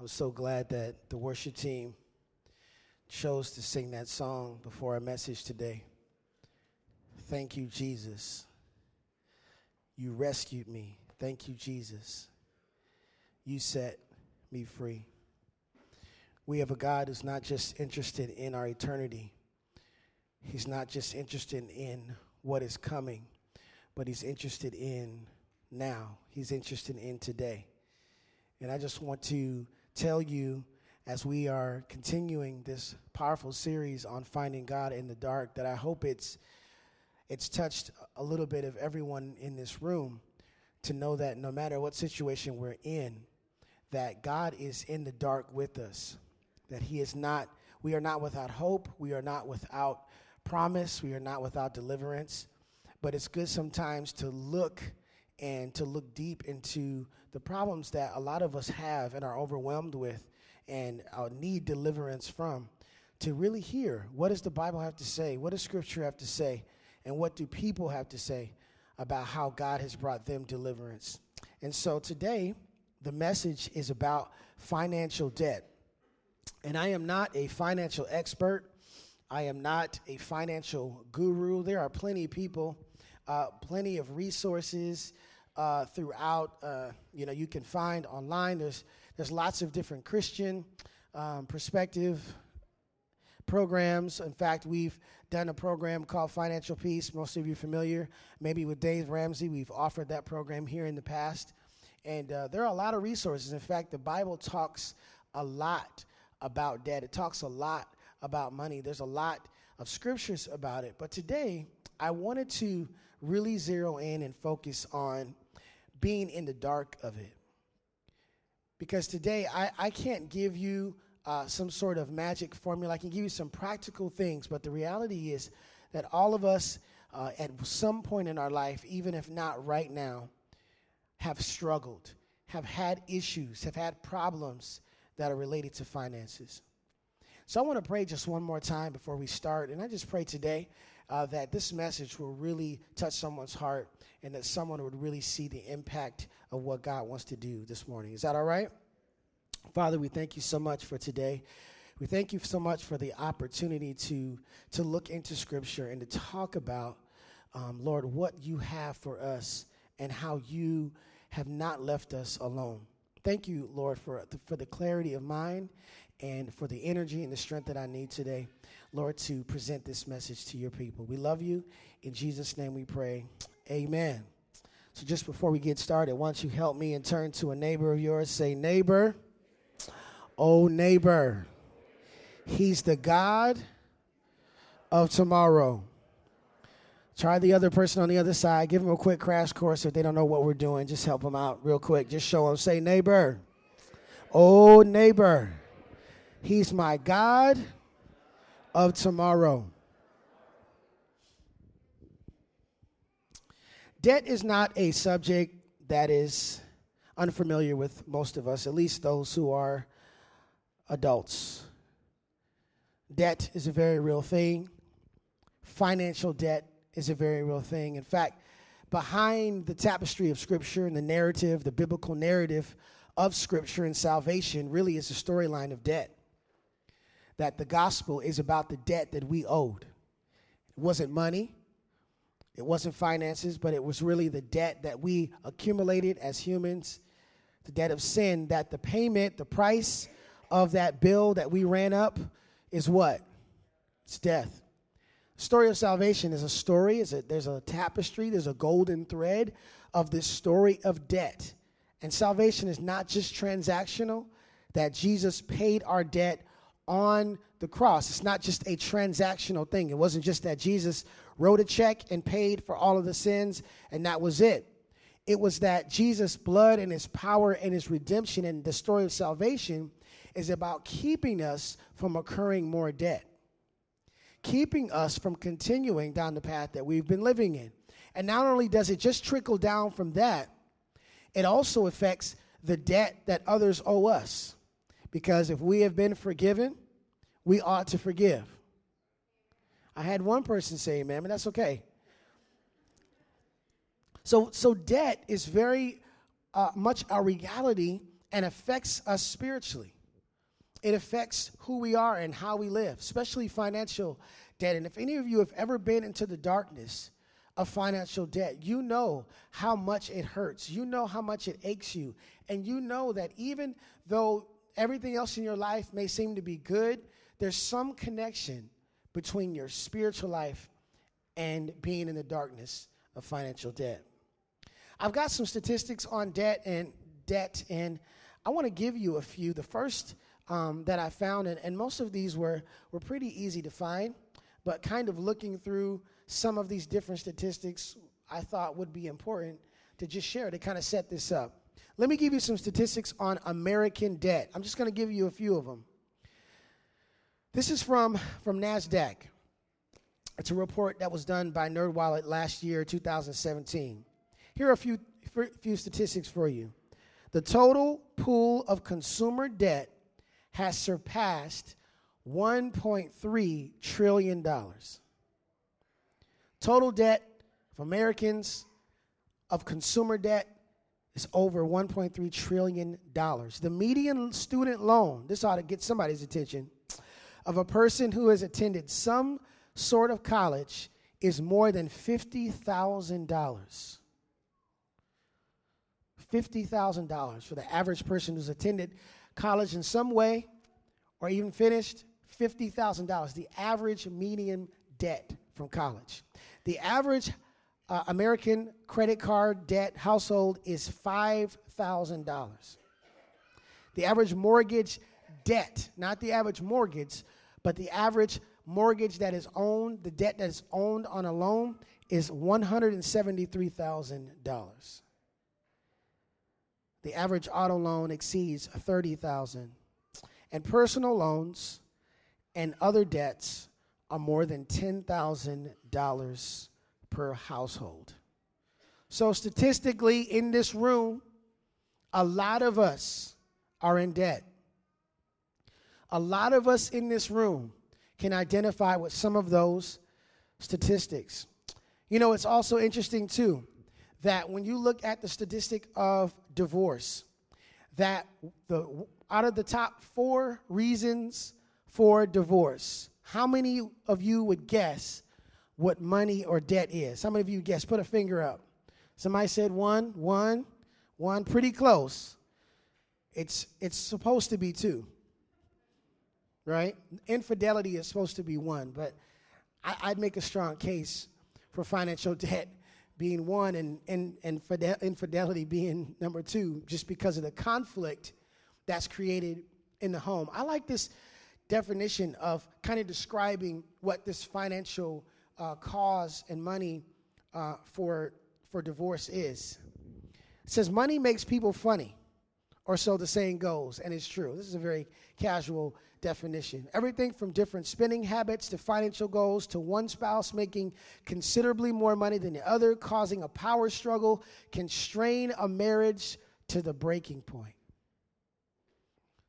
I'm so glad that the worship team chose to sing that song before our message today. Thank you, Jesus. You rescued me. Thank you, Jesus. You set me free. We have a God who's not just interested in our eternity, He's not just interested in what is coming, but He's interested in now. He's interested in today. And I just want to tell you as we are continuing this powerful series on finding God in the dark that I hope it's it's touched a little bit of everyone in this room to know that no matter what situation we're in that God is in the dark with us that he is not we are not without hope we are not without promise we are not without deliverance but it's good sometimes to look and to look deep into the problems that a lot of us have and are overwhelmed with and uh, need deliverance from to really hear what does the bible have to say? What does scripture have to say? And what do people have to say about how god has brought them deliverance? And so today the message is about financial debt. And i am not a financial expert. I am not a financial guru. There are plenty of people uh, plenty of resources uh, throughout. Uh, you know, you can find online. There's there's lots of different Christian um, perspective programs. In fact, we've done a program called Financial Peace. Most of you familiar, maybe with Dave Ramsey. We've offered that program here in the past, and uh, there are a lot of resources. In fact, the Bible talks a lot about debt. It talks a lot about money. There's a lot of scriptures about it. But today, I wanted to really zero in and focus on being in the dark of it. Because today, I, I can't give you uh, some sort of magic formula. I can give you some practical things, but the reality is that all of us, uh, at some point in our life, even if not right now, have struggled, have had issues, have had problems that are related to finances. So I want to pray just one more time before we start. And I just pray today uh, that this message will really touch someone's heart and that someone would really see the impact of what God wants to do this morning. Is that all right? Father, we thank you so much for today. We thank you so much for the opportunity to, to look into Scripture and to talk about, um, Lord, what you have for us and how you have not left us alone. Thank you, Lord, for, for the clarity of mind and for the energy and the strength that I need today. Lord, to present this message to your people. We love you. In Jesus' name we pray. Amen. So, just before we get started, why don't you help me and turn to a neighbor of yours? Say, Neighbor, oh, neighbor, he's the God of tomorrow. Try the other person on the other side. Give them a quick crash course if they don't know what we're doing. Just help them out real quick. Just show them. Say, Neighbor, oh, neighbor, he's my God of tomorrow. Debt is not a subject that is unfamiliar with most of us, at least those who are adults. Debt is a very real thing. Financial debt is a very real thing. In fact, behind the tapestry of Scripture and the narrative, the biblical narrative of Scripture and salvation, really is a storyline of debt that the gospel is about the debt that we owed. It wasn't money, it wasn't finances, but it was really the debt that we accumulated as humans, the debt of sin, that the payment, the price of that bill that we ran up is what? It's death. The story of salvation is a story, is a, there's a tapestry, there's a golden thread of this story of debt. And salvation is not just transactional, that Jesus paid our debt on the cross. It's not just a transactional thing. It wasn't just that Jesus wrote a check and paid for all of the sins and that was it. It was that Jesus' blood and his power and his redemption and the story of salvation is about keeping us from incurring more debt, keeping us from continuing down the path that we've been living in. And not only does it just trickle down from that, it also affects the debt that others owe us. Because if we have been forgiven, we ought to forgive. I had one person say amen, but that's okay. So, so debt is very uh, much our reality and affects us spiritually. It affects who we are and how we live, especially financial debt. And if any of you have ever been into the darkness of financial debt, you know how much it hurts. You know how much it aches you. And you know that even though everything else in your life may seem to be good, there's some connection between your spiritual life and being in the darkness of financial debt. I've got some statistics on debt and debt, and I want to give you a few. The first um, that I found, and, and most of these were, were pretty easy to find, but kind of looking through some of these different statistics, I thought would be important to just share to kind of set this up. Let me give you some statistics on American debt. I'm just going to give you a few of them. This is from, from NASDAQ. It's a report that was done by NerdWallet last year, 2017. Here are a few, few statistics for you. The total pool of consumer debt has surpassed $1.3 trillion. Total debt of Americans of consumer debt is over $1.3 trillion. The median student loan, this ought to get somebody's attention, of a person who has attended some sort of college is more than $50,000. $50,000 for the average person who's attended college in some way or even finished $50,000, the average median debt from college. The average uh, American credit card debt household is $5,000. The average mortgage debt, not the average mortgage, but the average mortgage that is owned, the debt that is owned on a loan, is $173,000. The average auto loan exceeds 30,000. And personal loans and other debts are more than $10,000 per household. So, statistically, in this room, a lot of us are in debt. A lot of us in this room can identify with some of those statistics. You know, it's also interesting, too, that when you look at the statistic of divorce, that the out of the top four reasons for divorce, how many of you would guess what money or debt is? Many of you guess? Put a finger up. Somebody said one, one, one, pretty close. It's it's supposed to be two. Right? Infidelity is supposed to be one, but I, I'd make a strong case for financial debt being one and, and, and infidelity being number two, just because of the conflict that's created in the home. I like this definition of kind of describing what this financial uh, cause and money uh, for, for divorce is. It says, Money makes people funny, or so the saying goes, and it's true. This is a very casual definition. Everything from different spending habits to financial goals to one spouse making considerably more money than the other, causing a power struggle, can strain a marriage to the breaking point.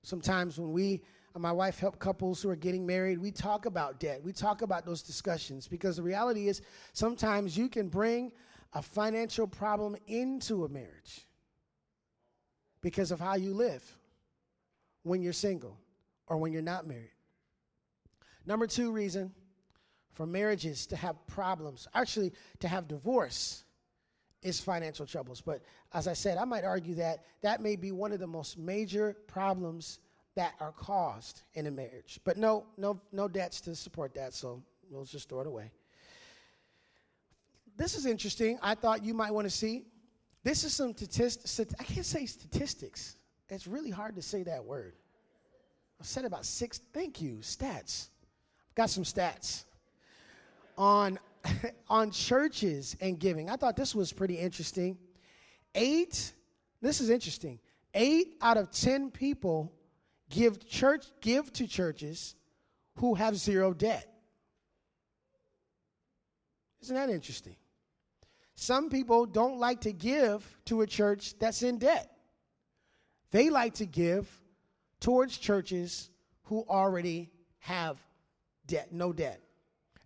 Sometimes when we Uh, my wife help couples who are getting married, we talk about debt. We talk about those discussions because the reality is sometimes you can bring a financial problem into a marriage because of how you live when you're single or when you're not married. Number two reason for marriages to have problems, actually, to have divorce, is financial troubles. But as I said, I might argue that that may be one of the most major problems that are caused in a marriage. But no, no, no debts to support that, so we'll just throw it away. This is interesting. I thought you might want to see. This is some statistics. I can't say statistics. It's really hard to say that word. I said about six. Thank you. Stats. I've got some stats on on churches and giving. I thought this was pretty interesting. Eight. This is interesting. Eight out of ten people give church give to churches who have zero debt. Isn't that interesting? Some people don't like to give to a church that's in debt. They like to give towards churches who already have debt, no debt.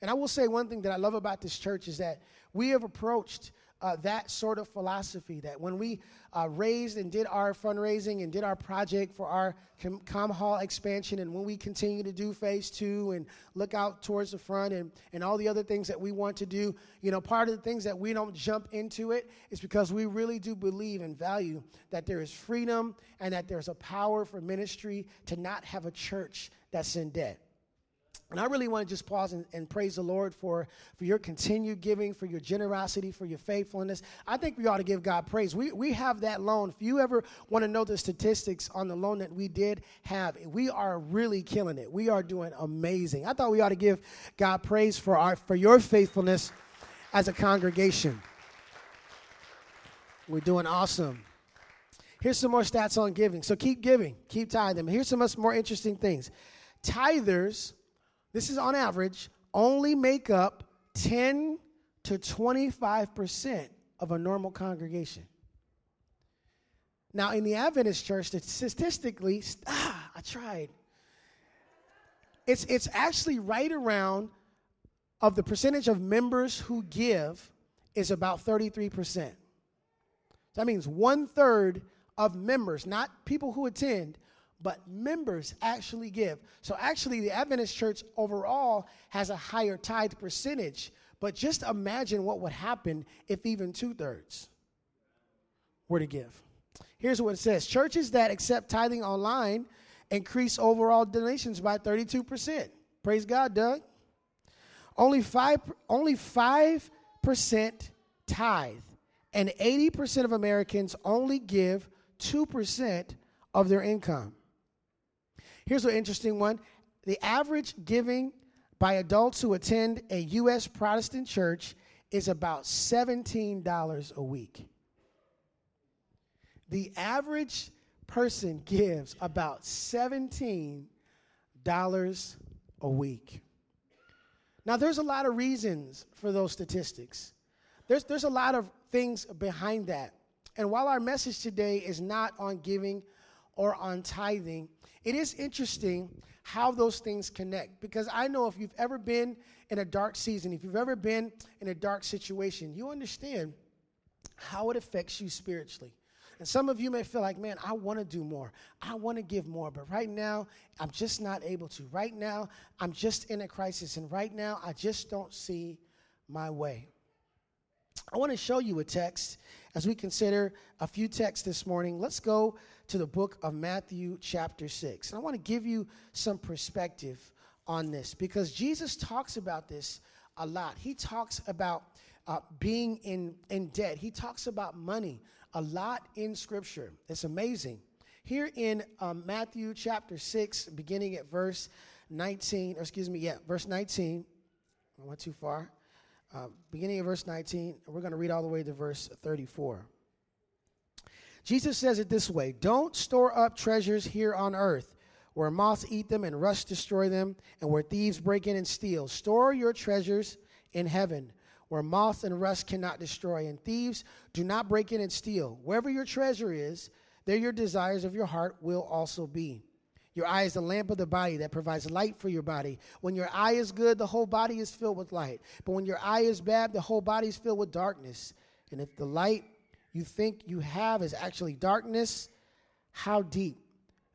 And I will say one thing that I love about this church is that we have approached uh, that sort of philosophy that when we uh, raised and did our fundraising and did our project for our com, com hall expansion, and when we continue to do phase two and look out towards the front and, and all the other things that we want to do, you know, part of the things that we don't jump into it is because we really do believe and value that there is freedom and that there's a power for ministry to not have a church that's in debt. And I really want to just pause and, and, praise the Lord for, for your continued giving, for your generosity, for your faithfulness. I think we ought to give God praise. We, we have that loan. If you ever want to know the statistics on the loan that we did have, we are really killing it. We are doing amazing. I thought we ought to give God praise for, our, for your faithfulness as a congregation. We're doing awesome. Here's some more stats on giving. So keep giving, keep tithing. Here's some more interesting things. Tithers this is on average, only make up 10 to 25% of a normal congregation. Now, in the Adventist church, statistically, ah, I tried. It's, it's actually right around of the percentage of members who give is about 33%. That means one third of members, not people who attend, but members actually give. So, actually, the Adventist church overall has a higher tithe percentage. But just imagine what would happen if even two thirds were to give. Here's what it says Churches that accept tithing online increase overall donations by 32%. Praise God, Doug. Only 5 only 5% tithe and 80% of Americans only give 2% of their income. Here's an interesting one the average giving by adults who attend a U.S. Protestant church is about $17 a week. The average person gives about $17 a week. Now, there's a lot of reasons for those statistics. There's, there's a lot of things behind that. And while our message today is not on giving or on tithing, it is interesting how those things connect because I know if you've ever been in a dark season, if you've ever been in a dark situation, you understand how it affects you spiritually. And some of you may feel like, man, I want to do more. I want to give more. But right now, I'm just not able to. Right now, I'm just in a crisis. And right now, I just don't see my way. I want to show you a text as we consider a few texts this morning. Let's go to the book of Matthew, chapter 6. And I want to give you some perspective on this because Jesus talks about this a lot. He talks about uh, being in, in debt, he talks about money a lot in Scripture. It's amazing. Here in um, Matthew chapter 6, beginning at verse 19, or excuse me, yeah, verse 19. I went too far. Uh, beginning of verse 19, we're going to read all the way to verse 34. Jesus says it this way Don't store up treasures here on earth, where moths eat them and rust destroy them, and where thieves break in and steal. Store your treasures in heaven, where moths and rust cannot destroy, and thieves do not break in and steal. Wherever your treasure is, there your desires of your heart will also be. Your eye is the lamp of the body that provides light for your body. When your eye is good, the whole body is filled with light. But when your eye is bad, the whole body is filled with darkness. And if the light you think you have is actually darkness, how deep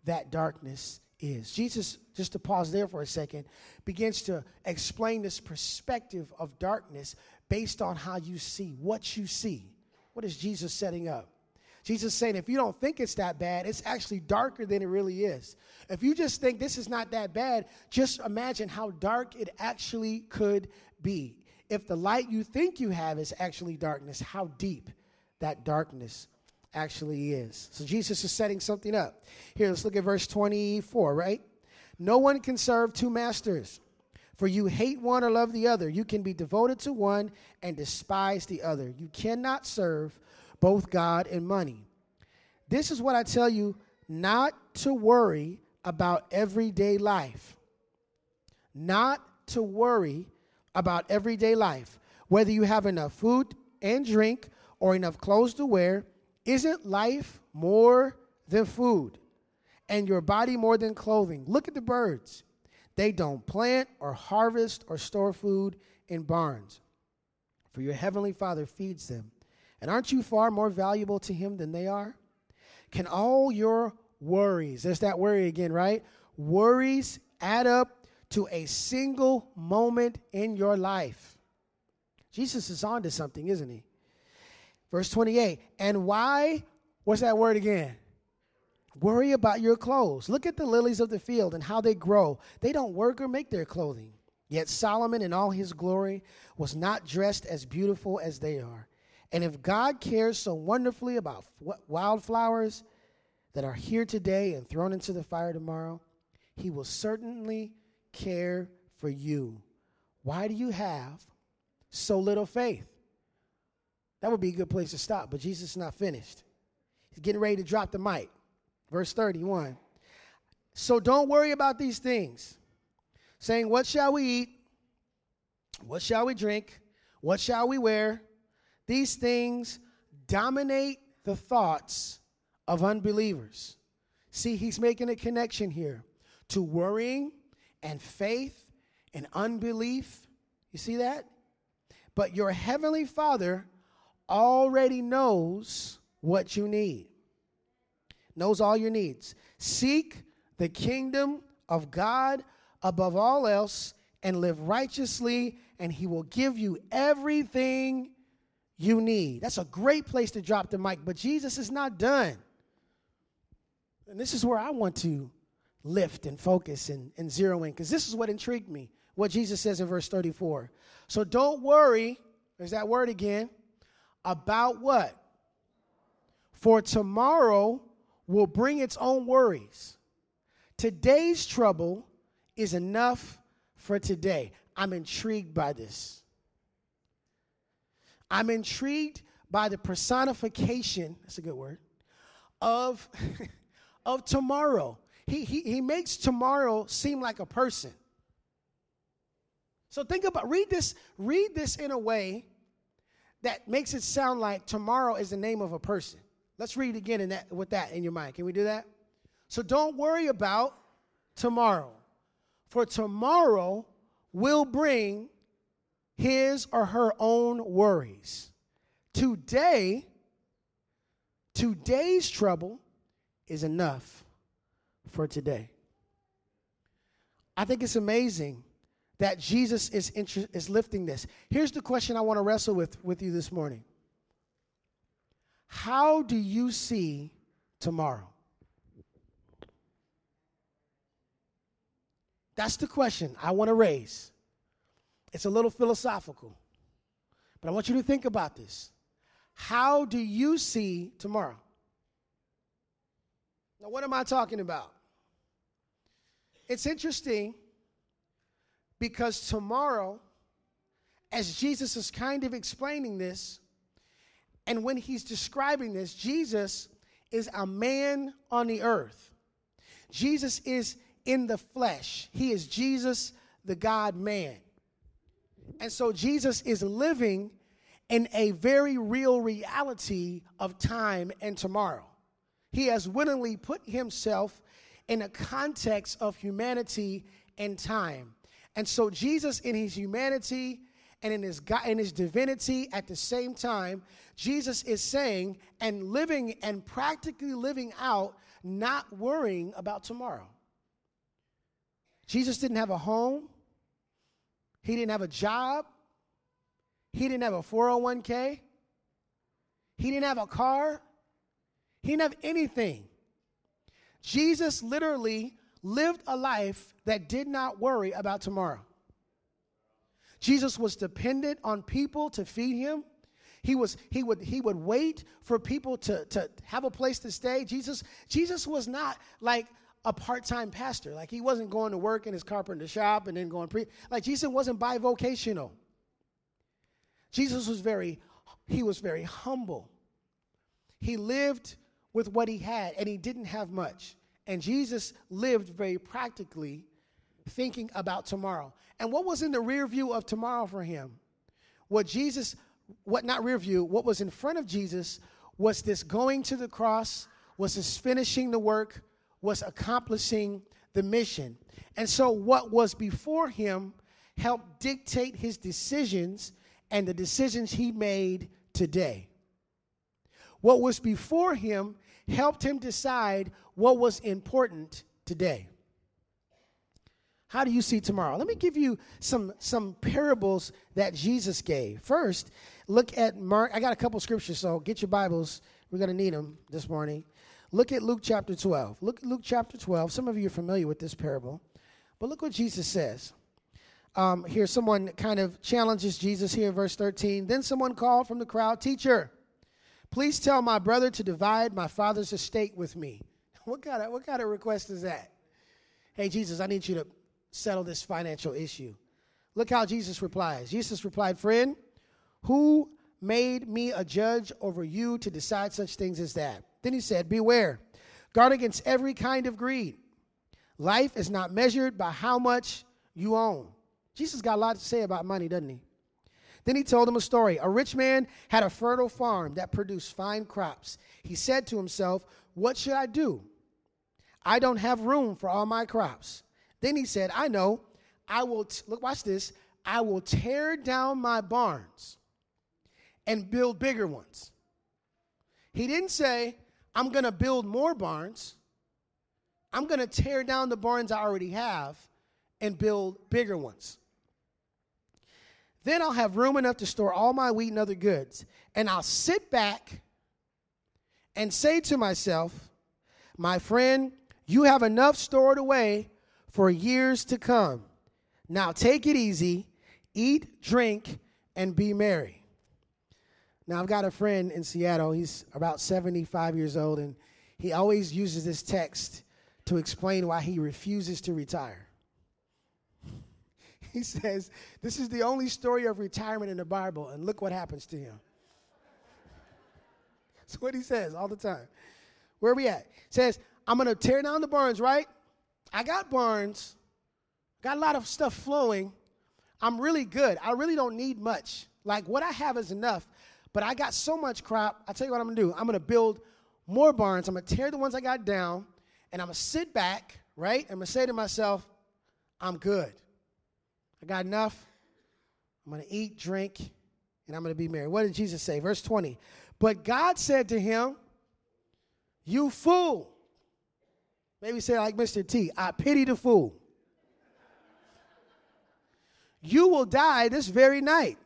that darkness is. Jesus, just to pause there for a second, begins to explain this perspective of darkness based on how you see, what you see. What is Jesus setting up? Jesus saying, if you don't think it's that bad, it's actually darker than it really is. If you just think this is not that bad, just imagine how dark it actually could be. If the light you think you have is actually darkness, how deep that darkness actually is. So Jesus is setting something up. Here, let's look at verse 24, right? No one can serve two masters, for you hate one or love the other. You can be devoted to one and despise the other. You cannot serve both God and money. This is what I tell you not to worry about everyday life. Not to worry about everyday life, whether you have enough food and drink or enough clothes to wear, isn't life more than food and your body more than clothing? Look at the birds. They don't plant or harvest or store food in barns, for your heavenly Father feeds them. And aren't you far more valuable to him than they are? Can all your worries, there's that worry again, right? Worries add up to a single moment in your life. Jesus is on to something, isn't he? Verse 28. And why, what's that word again? Worry about your clothes. Look at the lilies of the field and how they grow. They don't work or make their clothing. Yet Solomon in all his glory was not dressed as beautiful as they are. And if God cares so wonderfully about wildflowers that are here today and thrown into the fire tomorrow, he will certainly care for you. Why do you have so little faith? That would be a good place to stop, but Jesus is not finished. He's getting ready to drop the mic. Verse 31. So don't worry about these things, saying, What shall we eat? What shall we drink? What shall we wear? These things dominate the thoughts of unbelievers. See, he's making a connection here to worrying and faith and unbelief. You see that? But your heavenly Father already knows what you need, knows all your needs. Seek the kingdom of God above all else and live righteously, and He will give you everything you need. That's a great place to drop the mic, but Jesus is not done. And this is where I want to lift and focus and, and zero in, because this is what intrigued me, what Jesus says in verse 34. So don't worry, there's that word again, about what? For tomorrow will bring its own worries. Today's trouble is enough for today. I'm intrigued by this. I'm intrigued by the personification, that's a good word, of, of tomorrow. He, he, he makes tomorrow seem like a person. So think about read this, read this in a way that makes it sound like tomorrow is the name of a person. Let's read again in that, with that in your mind. Can we do that? So don't worry about tomorrow, for tomorrow will bring his or her own worries. Today, today's trouble is enough for today. I think it's amazing that Jesus is, inter- is lifting this. Here's the question I want to wrestle with with you this morning How do you see tomorrow? That's the question I want to raise. It's a little philosophical, but I want you to think about this. How do you see tomorrow? Now, what am I talking about? It's interesting because tomorrow, as Jesus is kind of explaining this, and when he's describing this, Jesus is a man on the earth. Jesus is in the flesh. He is Jesus, the God man. And so Jesus is living in a very real reality of time and tomorrow. He has willingly put himself in a context of humanity and time. And so Jesus in his humanity and in his God, in his divinity at the same time, Jesus is saying and living and practically living out not worrying about tomorrow. Jesus didn't have a home. He didn't have a job. He didn't have a 401k. He didn't have a car. He didn't have anything. Jesus literally lived a life that did not worry about tomorrow. Jesus was dependent on people to feed him. He was he would he would wait for people to to have a place to stay. Jesus Jesus was not like a part-time pastor. Like he wasn't going to work in his carpenter shop and then going pre like Jesus wasn't bivocational. Jesus was very he was very humble. He lived with what he had, and he didn't have much. And Jesus lived very practically, thinking about tomorrow. And what was in the rear view of tomorrow for him? What Jesus, what not rear view, what was in front of Jesus was this going to the cross, was this finishing the work, was accomplishing the mission. And so what was before him helped dictate his decisions and the decisions he made today. What was before him helped him decide what was important today. How do you see tomorrow? Let me give you some, some parables that Jesus gave. First, look at Mark. I got a couple scriptures, so get your Bibles. We're going to need them this morning. Look at Luke chapter 12. Look at Luke chapter 12. Some of you are familiar with this parable, but look what Jesus says. Um, here, someone kind of challenges Jesus here in verse 13. Then someone called from the crowd, Teacher, please tell my brother to divide my father's estate with me. What kind of, what kind of request is that? Hey, Jesus, I need you to settle this financial issue. Look how Jesus replies. Jesus replied, Friend, who made me a judge over you to decide such things as that? Then he said, Beware, guard against every kind of greed. Life is not measured by how much you own. Jesus got a lot to say about money, doesn't he? Then he told him a story. A rich man had a fertile farm that produced fine crops. He said to himself, What should I do? I don't have room for all my crops. Then he said, I know, I will, t- look, watch this, I will tear down my barns and build bigger ones. He didn't say, I'm going to build more barns. I'm going to tear down the barns I already have and build bigger ones. Then I'll have room enough to store all my wheat and other goods. And I'll sit back and say to myself, My friend, you have enough stored away for years to come. Now take it easy, eat, drink, and be merry. Now, I've got a friend in Seattle. He's about 75 years old, and he always uses this text to explain why he refuses to retire. He says, This is the only story of retirement in the Bible, and look what happens to him. That's what he says all the time. Where are we at? He says, I'm going to tear down the barns, right? I got barns, got a lot of stuff flowing. I'm really good. I really don't need much. Like what I have is enough, but I got so much crop. I tell you what I'm gonna do. I'm gonna build more barns. I'm gonna tear the ones I got down, and I'm gonna sit back, right? I'm gonna say to myself, I'm good. I got enough. I'm gonna eat, drink, and I'm gonna be married. What did Jesus say? Verse 20. But God said to him, You fool. Maybe say like Mr. T, I pity the fool. You will die this very night.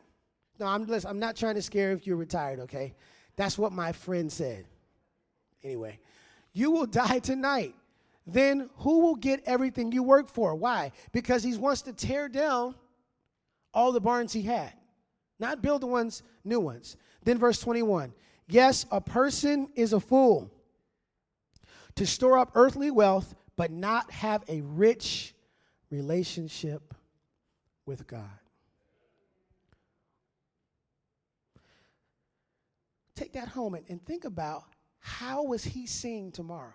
No, I'm, listen, I'm not trying to scare if you're retired, okay? That's what my friend said. Anyway, you will die tonight. Then who will get everything you work for? Why? Because he wants to tear down all the barns he had, not build the ones, new ones. Then verse 21 Yes, a person is a fool to store up earthly wealth, but not have a rich relationship with God. Take that home and, and think about how was he seeing tomorrow?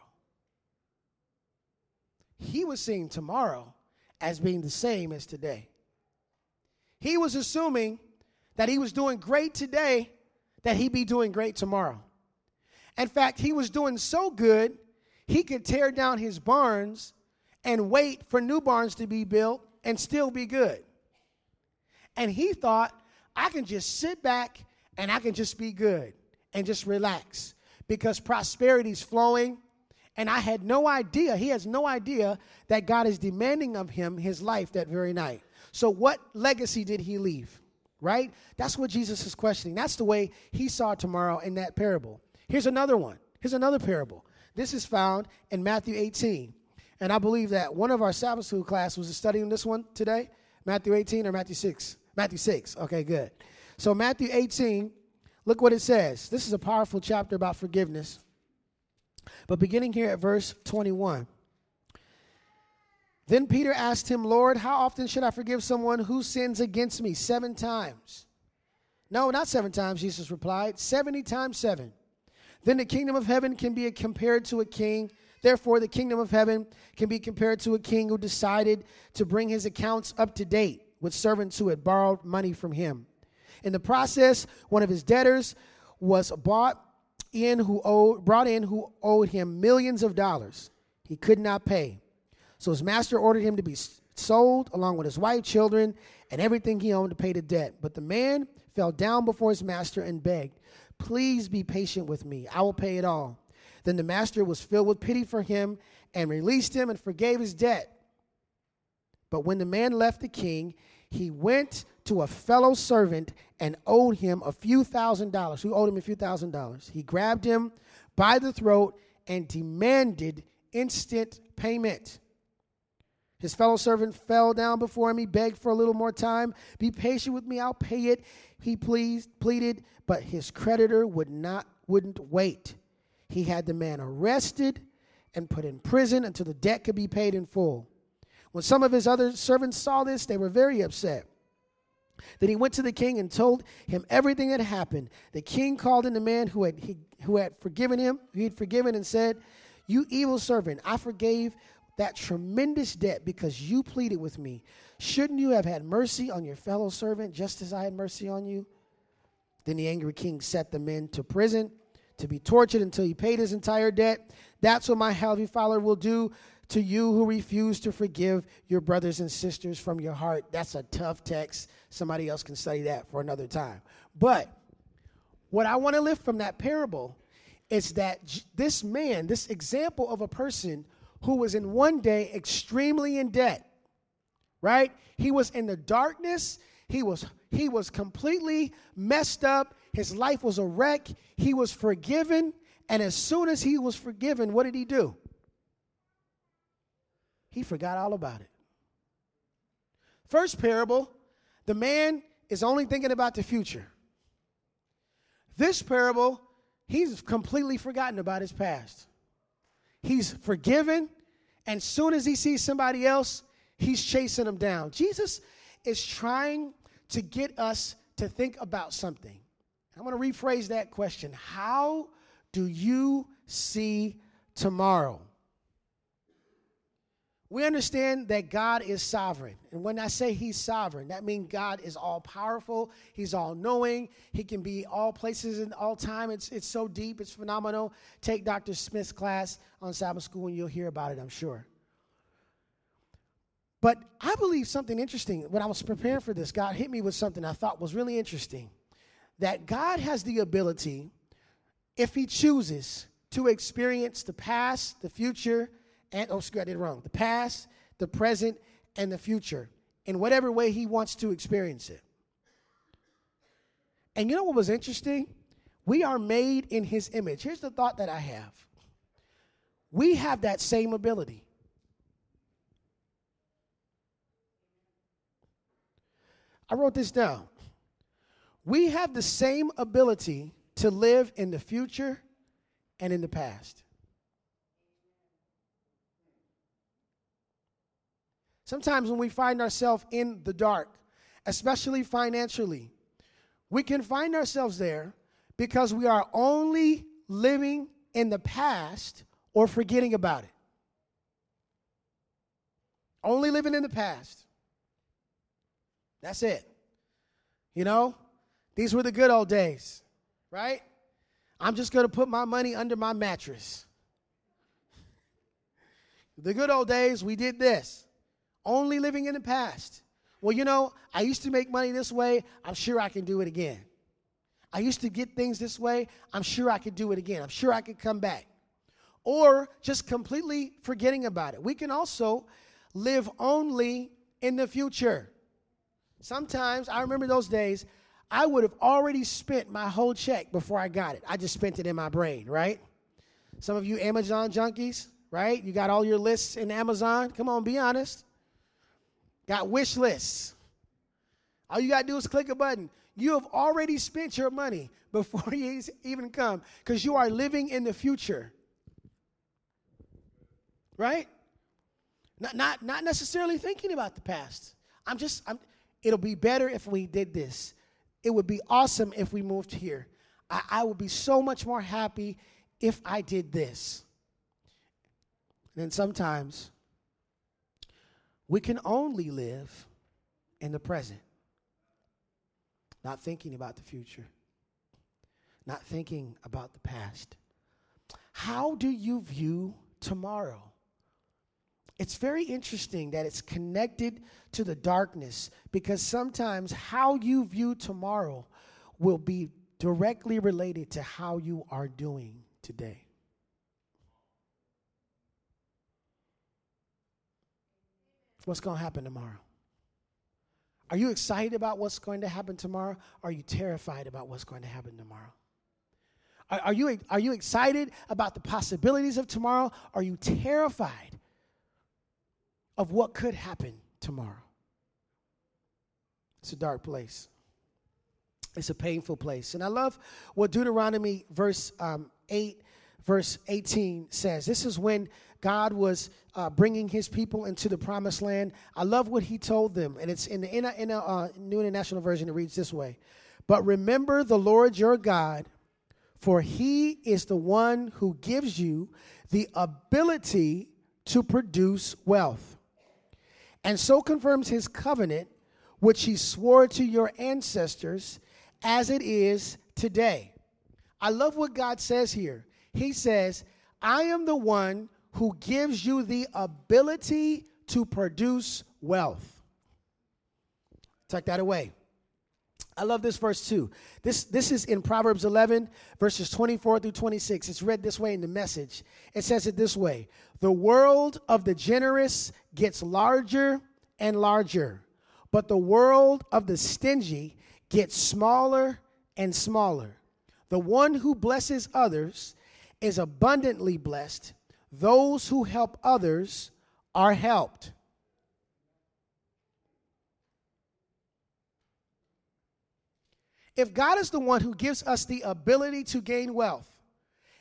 He was seeing tomorrow as being the same as today. He was assuming that he was doing great today, that he'd be doing great tomorrow. In fact, he was doing so good he could tear down his barns and wait for new barns to be built and still be good. And he thought, I can just sit back and I can just be good and just relax because prosperity's flowing. And I had no idea, he has no idea that God is demanding of him his life that very night. So, what legacy did he leave? Right? That's what Jesus is questioning. That's the way he saw tomorrow in that parable. Here's another one. Here's another parable. This is found in Matthew 18. And I believe that one of our Sabbath school class was studying this one today. Matthew 18 or Matthew 6? Matthew 6. Okay, good. So, Matthew 18, look what it says. This is a powerful chapter about forgiveness. But beginning here at verse 21. Then Peter asked him, Lord, how often should I forgive someone who sins against me? Seven times. No, not seven times, Jesus replied. 70 times seven then the kingdom of heaven can be compared to a king. Therefore, the kingdom of heaven can be compared to a king who decided to bring his accounts up to date with servants who had borrowed money from him. In the process, one of his debtors was bought in who owed, brought in who owed him millions of dollars. He could not pay. So his master ordered him to be sold along with his wife, children, and everything he owned to pay the debt. But the man fell down before his master and begged, Please be patient with me. I will pay it all. Then the master was filled with pity for him and released him and forgave his debt. But when the man left the king, he went to a fellow servant and owed him a few thousand dollars. Who owed him a few thousand dollars? He grabbed him by the throat and demanded instant payment. His fellow servant fell down before him. He begged for a little more time. Be patient with me, I'll pay it. He pleased, pleaded, but his creditor would not wouldn't wait. He had the man arrested and put in prison until the debt could be paid in full. When some of his other servants saw this, they were very upset. Then he went to the king and told him everything that happened. The king called in the man who had, he, who had forgiven him, he had forgiven, and said, You evil servant, I forgave that tremendous debt because you pleaded with me. Shouldn't you have had mercy on your fellow servant just as I had mercy on you? Then the angry king set the men to prison to be tortured until he paid his entire debt. That's what my heavenly Father will do to you who refuse to forgive your brothers and sisters from your heart. That's a tough text. Somebody else can study that for another time. But what I want to lift from that parable is that this man, this example of a person who was in one day extremely in debt, right? He was in the darkness. He was he was completely messed up. His life was a wreck. He was forgiven, and as soon as he was forgiven, what did he do? He forgot all about it. First parable, the man is only thinking about the future. This parable, he's completely forgotten about his past. He's forgiven, and soon as he sees somebody else, he's chasing them down. Jesus is trying to get us to think about something. I'm going to rephrase that question. How do you see tomorrow? We understand that God is sovereign. And when I say he's sovereign, that means God is all powerful, he's all knowing, he can be all places and all time. It's, it's so deep, it's phenomenal. Take Dr. Smith's class on Sabbath school and you'll hear about it, I'm sure. But I believe something interesting. When I was preparing for this, God hit me with something I thought was really interesting. That God has the ability, if he chooses, to experience the past, the future, and oh, excuse, I did it wrong. The past, the present, and the future in whatever way he wants to experience it. And you know what was interesting? We are made in his image. Here's the thought that I have we have that same ability. I wrote this down. We have the same ability to live in the future and in the past. Sometimes when we find ourselves in the dark, especially financially, we can find ourselves there because we are only living in the past or forgetting about it. Only living in the past. That's it. You know, these were the good old days, right? I'm just going to put my money under my mattress. The good old days, we did this only living in the past. Well, you know, I used to make money this way. I'm sure I can do it again. I used to get things this way. I'm sure I could do it again. I'm sure I could come back. Or just completely forgetting about it. We can also live only in the future. Sometimes, I remember those days, I would have already spent my whole check before I got it. I just spent it in my brain, right? Some of you Amazon junkies, right? You got all your lists in Amazon. Come on, be honest got wish lists. All you got to do is click a button. You have already spent your money before you even come because you are living in the future. Right? Not, not, not necessarily thinking about the past. I'm just, I'm, it'll be better if we did this. It would be awesome if we moved here. I, I would be so much more happy if I did this. And then sometimes we can only live in the present, not thinking about the future, not thinking about the past. How do you view tomorrow? It's very interesting that it's connected to the darkness because sometimes how you view tomorrow will be directly related to how you are doing today. What's going to happen tomorrow? Are you excited about what's going to happen tomorrow? Are you terrified about what's going to happen tomorrow? Are, are, you, are you excited about the possibilities of tomorrow? Are you terrified of what could happen tomorrow? It's a dark place. It's a painful place. And I love what Deuteronomy verse um, 8, verse 18 says. This is when God was uh, bringing his people into the promised land. I love what he told them. And it's in the in a, in a, uh, New International Version, it reads this way But remember the Lord your God, for he is the one who gives you the ability to produce wealth, and so confirms his covenant, which he swore to your ancestors as it is today. I love what God says here. He says, I am the one who gives you the ability to produce wealth. Take that away. I love this verse too. This, this is in Proverbs 11, verses 24 through 26. It's read this way in the message. It says it this way The world of the generous gets larger and larger, but the world of the stingy gets smaller and smaller. The one who blesses others is abundantly blessed. Those who help others are helped. If God is the one who gives us the ability to gain wealth,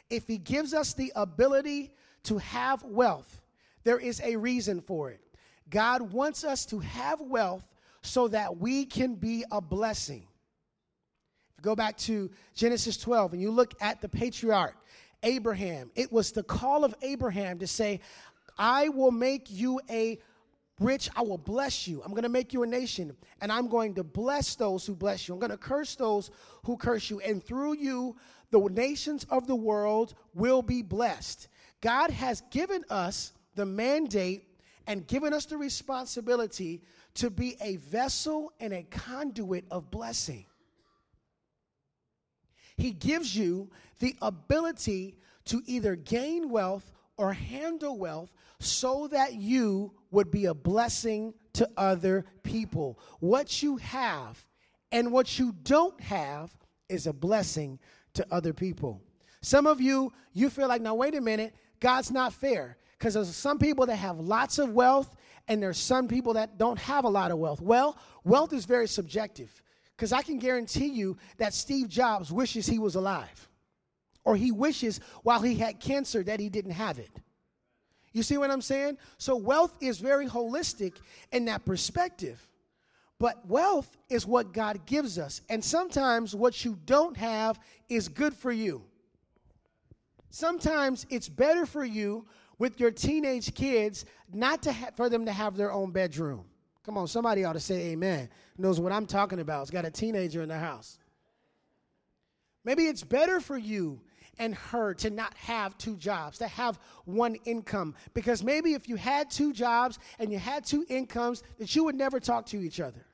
if He gives us the ability to have wealth, there is a reason for it. God wants us to have wealth so that we can be a blessing. If you go back to Genesis 12 and you look at the patriarch, Abraham, it was the call of Abraham to say, I will make you a rich, I will bless you. I'm going to make you a nation, and I'm going to bless those who bless you. I'm going to curse those who curse you, and through you, the nations of the world will be blessed. God has given us the mandate and given us the responsibility to be a vessel and a conduit of blessing. He gives you the ability to either gain wealth or handle wealth so that you would be a blessing to other people. What you have and what you don't have is a blessing to other people. Some of you, you feel like, now, wait a minute, God's not fair. Because there's some people that have lots of wealth and there's some people that don't have a lot of wealth. Well, wealth is very subjective. Because I can guarantee you that Steve Jobs wishes he was alive, or he wishes while he had cancer that he didn't have it. You see what I'm saying? So, wealth is very holistic in that perspective. But wealth is what God gives us. And sometimes what you don't have is good for you. Sometimes it's better for you with your teenage kids not to ha- for them to have their own bedroom. Come on, somebody ought to say amen. Knows what I'm talking about. It's got a teenager in the house. Maybe it's better for you and her to not have two jobs, to have one income. Because maybe if you had two jobs and you had two incomes, that you would never talk to each other.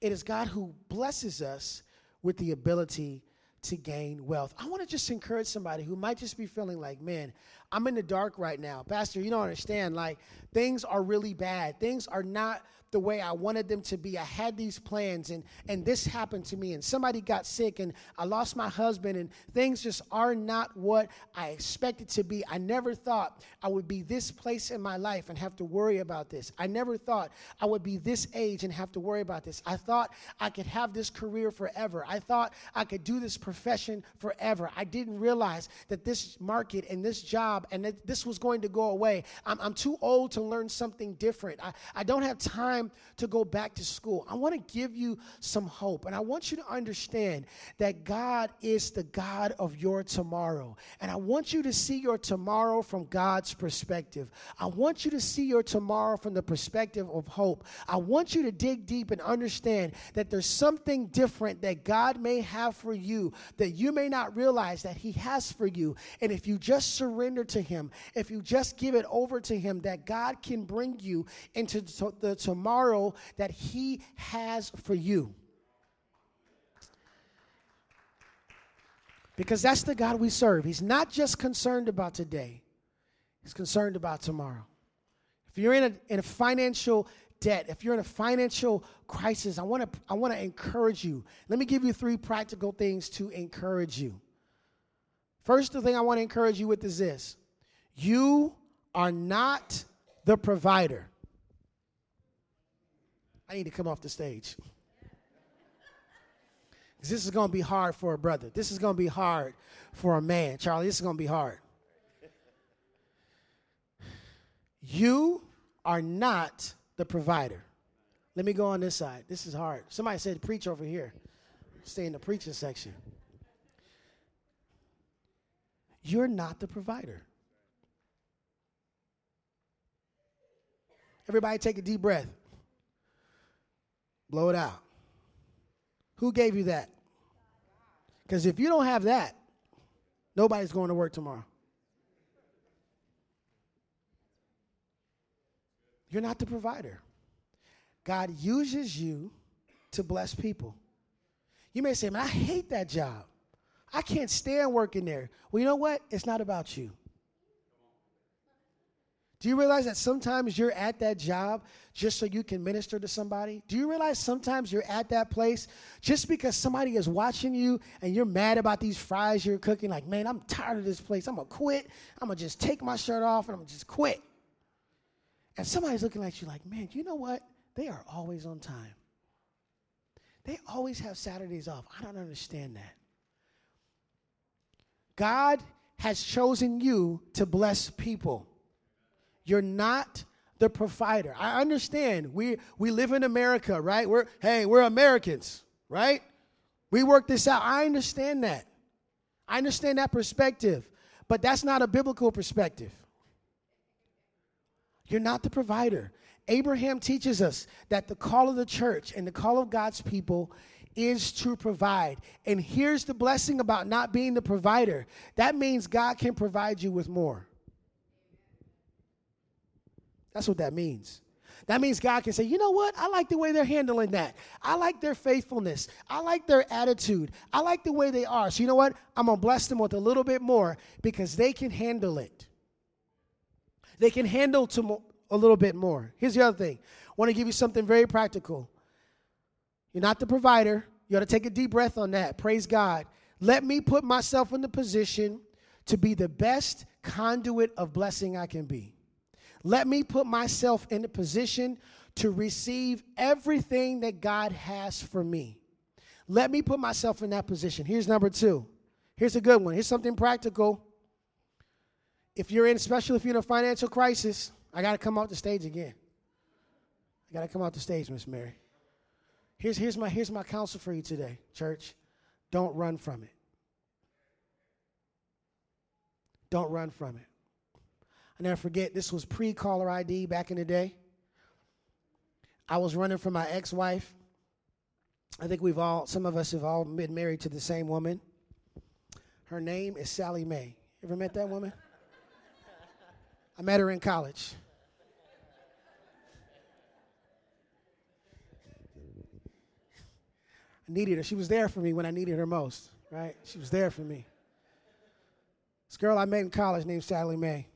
It is God who blesses us with the ability to gain wealth. I want to just encourage somebody who might just be feeling like, man, I'm in the dark right now. Pastor, you don't understand. Like, things are really bad. Things are not the way I wanted them to be. I had these plans and and this happened to me and somebody got sick and I lost my husband and things just are not what I expected to be. I never thought I would be this place in my life and have to worry about this. I never thought I would be this age and have to worry about this. I thought I could have this career forever. I thought I could do this profession forever. I didn't realize that this market and this job and that this was going to go away. I'm, I'm too old to learn something different. I, I don't have time time to go back to school. I want to give you some hope. And I want you to understand that God is the God of your tomorrow. And I want you to see your tomorrow from God's perspective. I want you to see your tomorrow from the perspective of hope. I want you to dig deep and understand that there's something different that God may have for you that you may not realize that He has for you. And if you just surrender to Him, if you just give it over to Him, that God can bring you into the tomorrow tomorrow that He has for you. Because that's the God we serve. He's not just concerned about today, He's concerned about tomorrow. If you're in a, in a financial debt, if you're in a financial crisis, I want to I want to encourage you. Let me give you three practical things to encourage you. First the thing I want to encourage you with is this. You are not the provider. I need to come off the stage. This is going to be hard for a brother. This is going to be hard for a man. Charlie, this is going to be hard. You are not the provider. Let me go on this side. This is hard. Somebody said preach over here. Stay in the preaching section. You're not the provider. Everybody take a deep breath. Blow it out. Who gave you that? Because if you don't have that, nobody's going to work tomorrow. You're not the provider. God uses you to bless people. You may say, man, I hate that job. I can't stand working there. Well, you know what? It's not about you. Do you realize that sometimes you're at that job just so you can minister to somebody? Do you realize sometimes you're at that place just because somebody is watching you and you're mad about these fries you're cooking? Like, man, I'm tired of this place. I'm going to quit. I'm going to just take my shirt off and I'm going to just quit. And somebody's looking at you like, man, you know what? They are always on time. They always have Saturdays off. I don't understand that. God has chosen you to bless people. You're not the provider. I understand. We we live in America, right? We're hey, we're Americans, right? We work this out. I understand that. I understand that perspective, but that's not a biblical perspective. You're not the provider. Abraham teaches us that the call of the church and the call of God's people is to provide. And here's the blessing about not being the provider that means God can provide you with more. That's what that means. That means God can say, you know what? I like the way they're handling that. I like their faithfulness. I like their attitude. I like the way they are. So, you know what? I'm going to bless them with a little bit more because they can handle it. They can handle to a little bit more. Here's the other thing I want to give you something very practical. You're not the provider. You ought to take a deep breath on that. Praise God. Let me put myself in the position to be the best conduit of blessing I can be. Let me put myself in a position to receive everything that God has for me. Let me put myself in that position. Here's number two. Here's a good one. Here's something practical. If you're in, especially if you're in a financial crisis, I got to come out the stage again. I got to come out the stage, Miss Mary. Here's, here's, my, here's my counsel for you today, church. Don't run from it. Don't run from it. I never forget, this was pre caller ID back in the day. I was running from my ex wife. I think we've all, some of us have all been married to the same woman. Her name is Sallie Mae. Ever met that woman? I met her in college. I needed her. She was there for me when I needed her most, right? She was there for me. This girl I met in college named Sallie Mae.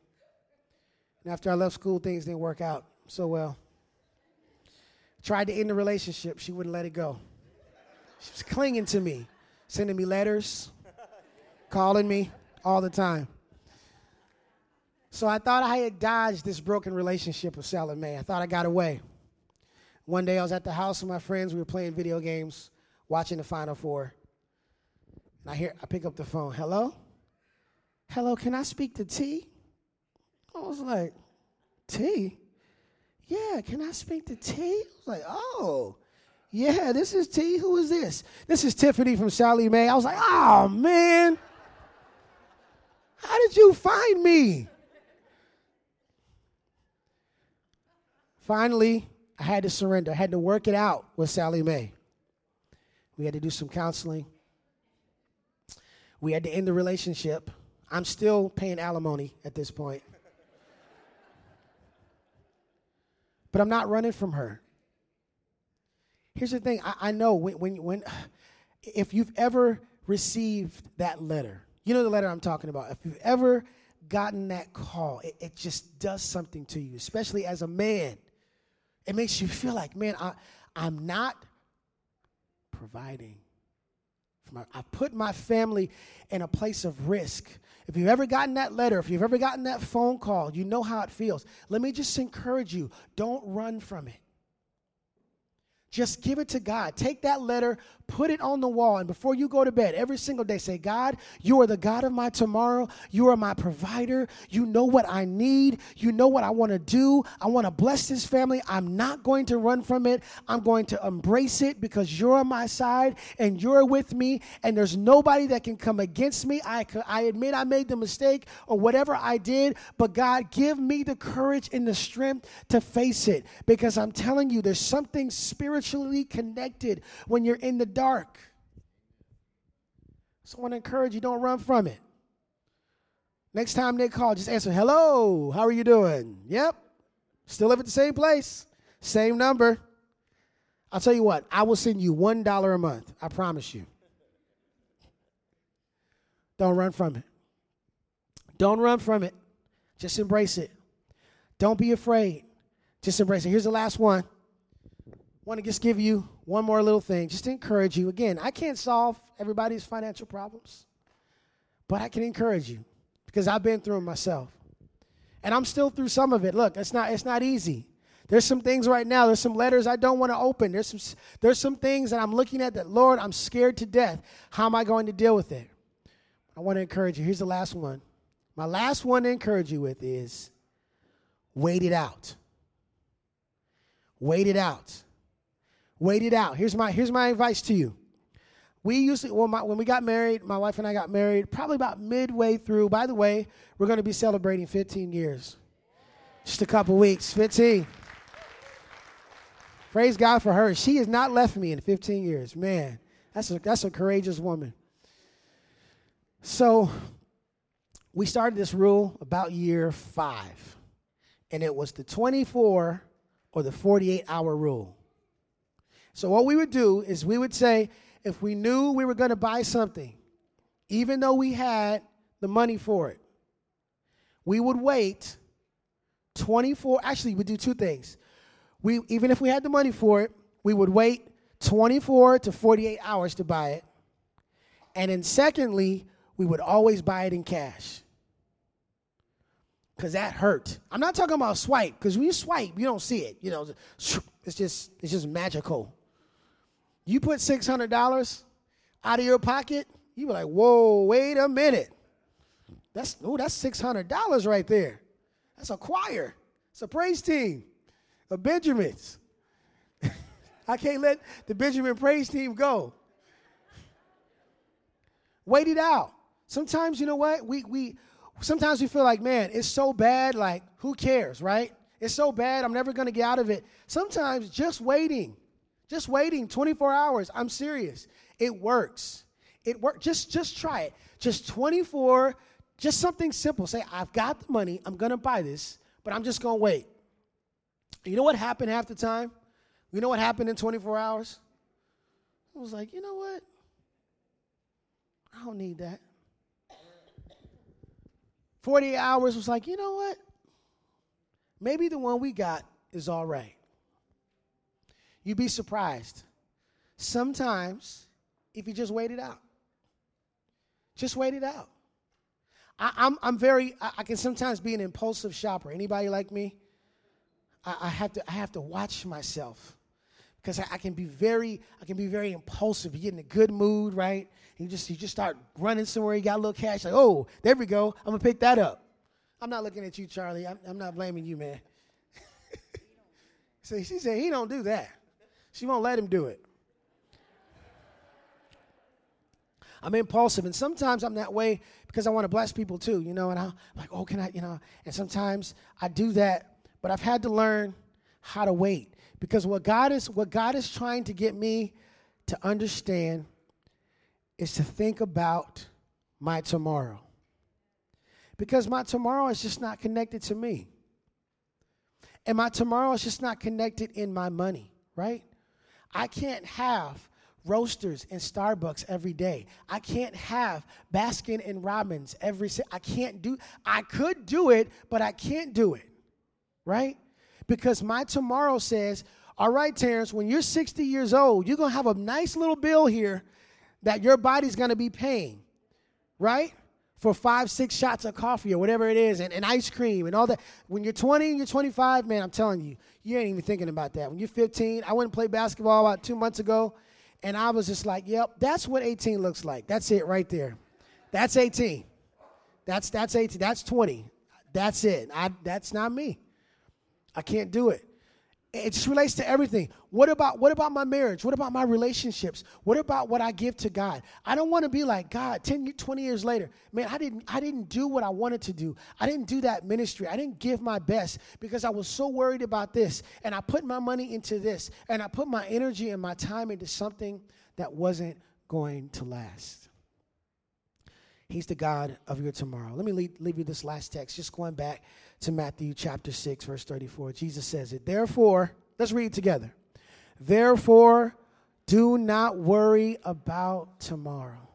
And after I left school, things didn't work out so well. Tried to end the relationship, she wouldn't let it go. She was clinging to me, sending me letters, calling me all the time. So I thought I had dodged this broken relationship with Sallie Mae. I thought I got away. One day I was at the house with my friends. We were playing video games, watching the Final Four. And I hear I pick up the phone. Hello? Hello, can I speak to T? I was like, T? Yeah, can I speak to T? I was like, oh, yeah, this is T. Who is this? This is Tiffany from Sallie Mae. I was like, oh, man. How did you find me? Finally, I had to surrender. I had to work it out with Sallie Mae. We had to do some counseling. We had to end the relationship. I'm still paying alimony at this point. But I'm not running from her. Here's the thing I, I know when, when, when, if you've ever received that letter, you know the letter I'm talking about. If you've ever gotten that call, it, it just does something to you, especially as a man. It makes you feel like, man, I, I'm not providing. My, I put my family in a place of risk. If you've ever gotten that letter, if you've ever gotten that phone call, you know how it feels. Let me just encourage you don't run from it. Just give it to God. Take that letter, put it on the wall, and before you go to bed every single day, say, God, you are the God of my tomorrow. You are my provider. You know what I need. You know what I want to do. I want to bless this family. I'm not going to run from it. I'm going to embrace it because you're on my side and you're with me, and there's nobody that can come against me. I, I admit I made the mistake or whatever I did, but God, give me the courage and the strength to face it because I'm telling you, there's something spiritually connected when you're in the dark. So I want to encourage you don't run from it. Next time they call, just answer, hello, how are you doing? Yep, still live at the same place, same number. I'll tell you what, I will send you $1 a month. I promise you. Don't run from it. Don't run from it. Just embrace it. Don't be afraid. Just embrace it. Here's the last one want to just give you one more little thing, just to encourage you. Again, I can't solve everybody's financial problems, but I can encourage you because I've been through them myself. And I'm still through some of it. Look, it's not, it's not easy. There's some things right now, there's some letters I don't want to open. There's some, there's some things that I'm looking at that, Lord, I'm scared to death. How am I going to deal with it? I want to encourage you. Here's the last one. My last one to encourage you with is wait it out. Wait it out. Wait it out. Here's my here's my advice to you. We to, well, my, when we got married, my wife and I got married, probably about midway through. By the way, we're going to be celebrating 15 years. Just a couple weeks, 15. Praise God for her. She has not left me in 15 years. Man, that's a, that's a courageous woman. So we started this rule about year five, and it was the 24 or the 48 hour rule. So what we would do is we would say, if we knew we were going to buy something, even though we had the money for it, we would wait 24 actually we do two things. We even if we had the money for it, we would wait 24 to 48 hours to buy it. And then secondly, we would always buy it in cash. Cause that hurt. I'm not talking about swipe, because when you swipe, you don't see it. You know, it's just it's just magical. You put $600 out of your pocket, you be like, whoa, wait a minute. That's, oh, that's $600 right there. That's a choir. It's a praise team of Benjamins. I can't let the Benjamin praise team go. Wait it out. Sometimes, you know what? We, we, sometimes we feel like, man, it's so bad, like, who cares, right? It's so bad, I'm never going to get out of it. Sometimes just waiting just waiting 24 hours. I'm serious. It works. It works. Just just try it. Just 24, just something simple. Say, I've got the money. I'm to buy this, but I'm just to wait. You know what happened half the time? You know what happened in 24 hours? I was like, you know what? I don't need that. 48 hours was like, you know what? Maybe the one we got is all right. You'd be surprised. Sometimes, if you just wait it out, just wait it out. I, I'm, I'm very, I, I, can sometimes be an impulsive shopper. Anybody like me? I, I have to, I have to watch myself because I, I, can be very, I can be very impulsive. You get in a good mood, right? And you just, you just start running somewhere. You got a little cash. Like, oh, there we go. I'm gonna pick that up. I'm not looking at you, Charlie. I'm, I'm not blaming you, man. so she said he don't do that. She won't let him do it. I'm impulsive, and sometimes I'm that way because I want to bless people too, you know. And I'm like, oh, can I, you know? And sometimes I do that, but I've had to learn how to wait because what God is, what God is trying to get me to understand is to think about my tomorrow, because my tomorrow is just not connected to me, and my tomorrow is just not connected in my money, right? I can't have roasters and Starbucks every day. I can't have Baskin and Robbins every I can't do I could do it, but I can't do it. Right? Because my tomorrow says, "All right, Terrence, when you're 60 years old, you're going to have a nice little bill here that your body's going to be paying." Right? For five, six shots of coffee or whatever it is, and, and ice cream and all that. When you're 20 and you're 25, man, I'm telling you, you ain't even thinking about that. When you're 15, I went and played basketball about two months ago and I was just like, yep, that's what 18 looks like. That's it right there. That's 18. That's that's 18. That's 20. That's it. I, that's not me. I can't do it. It just relates to everything. What about what about my marriage? What about my relationships? What about what I give to God? I don't want to be like God 10 20 years later. Man, I didn't I didn't do what I wanted to do. I didn't do that ministry. I didn't give my best because I was so worried about this and I put my money into this and I put my energy and my time into something that wasn't going to last. He's the God of your tomorrow. Let me leave, leave you this last text, just going back to Matthew chapter 6, verse 34. Jesus says it. Therefore, let's read together. Therefore, do not worry about tomorrow.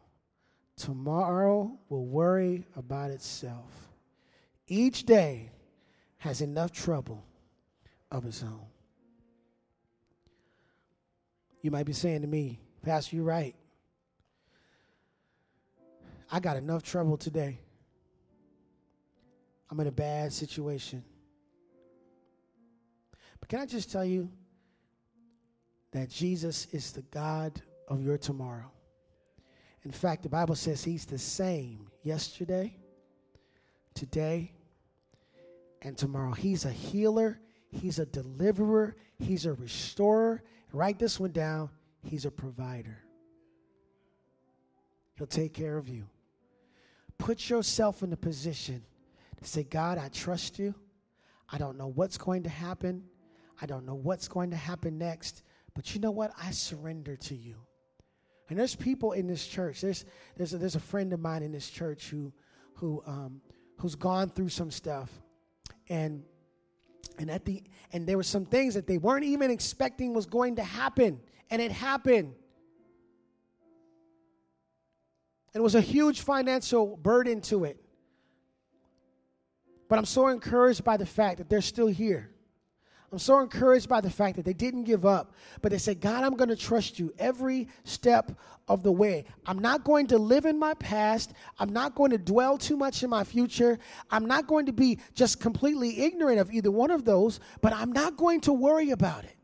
Tomorrow will worry about itself. Each day has enough trouble of its own. You might be saying to me, Pastor, you're right. I got enough trouble today. I'm in a bad situation. But can I just tell you that Jesus is the God of your tomorrow? In fact, the Bible says he's the same yesterday, today, and tomorrow. He's a healer, he's a deliverer, he's a restorer. Write this one down. He's a provider. He'll take care of you. Put yourself in the position to say, God, I trust you. I don't know what's going to happen. I don't know what's going to happen next. But you know what? I surrender to you. And there's people in this church. There's, there's, a, there's a friend of mine in this church who, who, um, who's gone through some stuff. And, and, at the, and there were some things that they weren't even expecting was going to happen. And it happened. And it was a huge financial burden to it. But I'm so encouraged by the fact that they're still here. I'm so encouraged by the fact that they didn't give up, but they said, God, I'm going to trust you every step of the way. I'm not going to live in my past. I'm not going to dwell too much in my future. I'm not going to be just completely ignorant of either one of those, but I'm not going to worry about it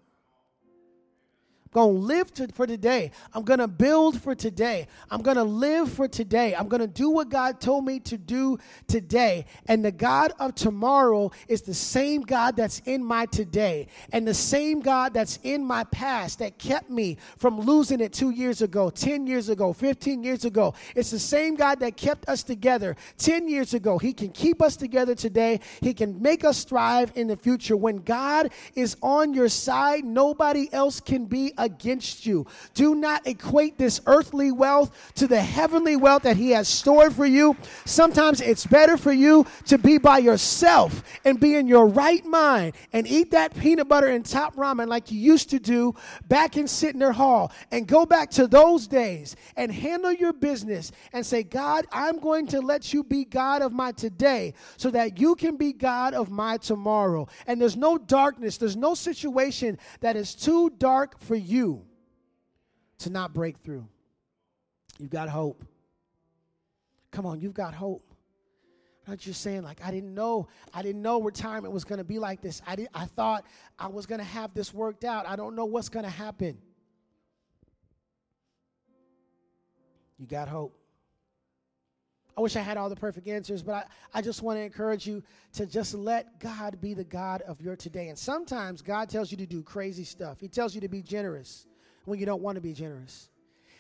going to live for today. I'm going to build for today. I'm going to live for today. I'm going to do what God told me to do today. And the God of tomorrow is the same God that's in my today and the same God that's in my past that kept me from losing it two years ago, 10 years ago, 15 years ago. It's the same God that kept us together 10 years ago. He can keep us together today. He can make us thrive in the future. When God is on your side, nobody else can be against you. Do not equate this earthly wealth to the heavenly wealth that He has stored for you. Sometimes it's better for you to be by yourself and be in your right mind and eat that peanut butter and top ramen like you used to do back in Sittner Hall and go back to those days and handle your business and say, God, I'm going to let you be God of my today so that you can be God of my tomorrow. And there's no darkness, there's no situation that is too dark for you you to not break through. You've got hope. Come on, you've got hope. Not just saying like I didn't know I didn't know retirement was going to be like this. I did, I thought I was going to have this worked out. I don't know what's going to happen. You got hope. I wish I had all the perfect answers, but I, I just want to encourage you to just let God be the God of your today. And sometimes God tells you to do crazy stuff. He tells you to be generous when you don't want to be generous.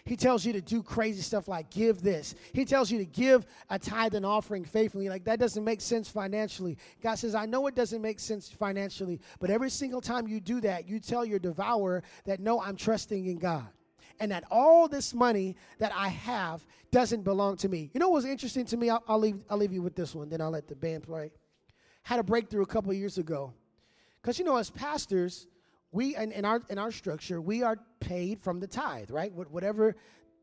He tells you to do crazy stuff like give this. He tells you to give a tithe and offering faithfully. Like that doesn't make sense financially. God says, I know it doesn't make sense financially, but every single time you do that, you tell your devourer that no, I'm trusting in God and that all this money that I have doesn't belong to me. You know what was interesting to me? I'll, I'll, leave, I'll leave you with this one, then I'll let the band play. Had a breakthrough a couple years ago. Because, you know, as pastors, we in, in our in our structure, we are paid from the tithe, right? Whatever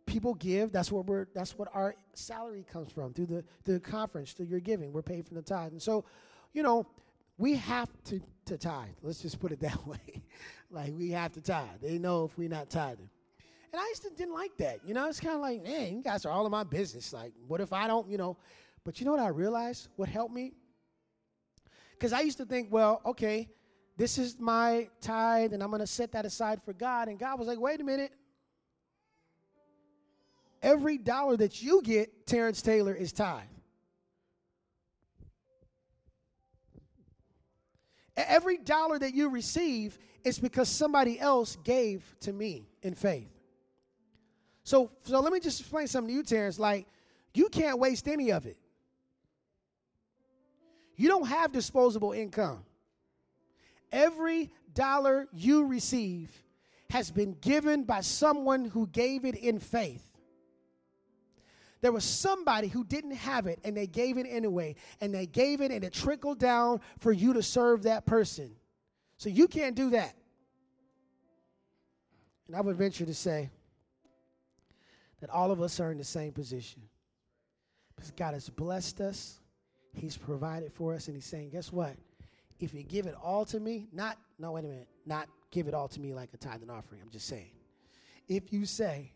people give, that's what we're that's what our salary comes from through the through the conference, through your giving. We're paid from the tithe. And so, you know, we have to, to tithe. Let's just put it that way. like we have to tithe. They know if we're not tithing. And I used to didn't like that. You know, it's kind of like, man, you guys are all in my business. Like, what if I don't, you know? But you know what I realized? What helped me? Because I used to think, well, okay, this is my tithe, and I'm going to set that aside for God. And God was like, wait a minute. Every dollar that you get, Terrence Taylor, is tithe. Every dollar that you receive is because somebody else gave to me in faith. So, so let me just explain something to you, Terrence. Like, you can't waste any of it. You don't have disposable income. Every dollar you receive has been given by someone who gave it in faith. There was somebody who didn't have it and they gave it anyway, and they gave it and it trickled down for you to serve that person. So you can't do that. And I would venture to say that all of us are in the same position. Because God has blessed us, He's provided for us, and He's saying, guess what? If you give it all to me, not, no, wait a minute, not give it all to me like a tithe and offering, I'm just saying. If you say,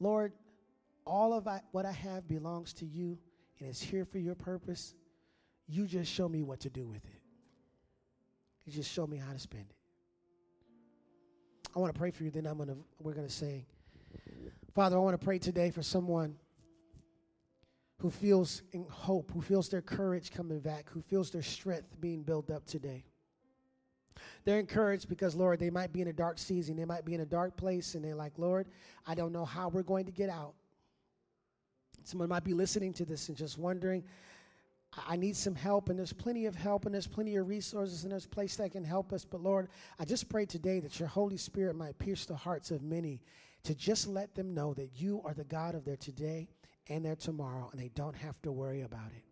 Lord, all of I, what I have belongs to you and it's here for your purpose. You just show me what to do with it. You just show me how to spend it. I want to pray for you, then I'm gonna we're gonna sing. Father, I want to pray today for someone who feels in hope, who feels their courage coming back, who feels their strength being built up today. They're encouraged because, Lord, they might be in a dark season. They might be in a dark place, and they're like, Lord, I don't know how we're going to get out. Someone might be listening to this and just wondering, I need some help, and there's plenty of help, and there's plenty of resources, and there's a place that can help us. But Lord, I just pray today that your Holy Spirit might pierce the hearts of many to just let them know that you are the God of their today and their tomorrow, and they don't have to worry about it,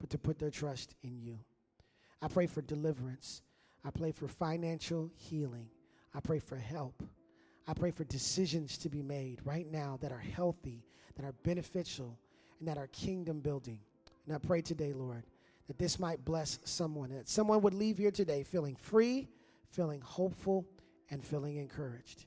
but to put their trust in you. I pray for deliverance. I pray for financial healing. I pray for help. I pray for decisions to be made right now that are healthy that are beneficial and that are kingdom building. And I pray today, Lord, that this might bless someone, that someone would leave here today feeling free, feeling hopeful, and feeling encouraged.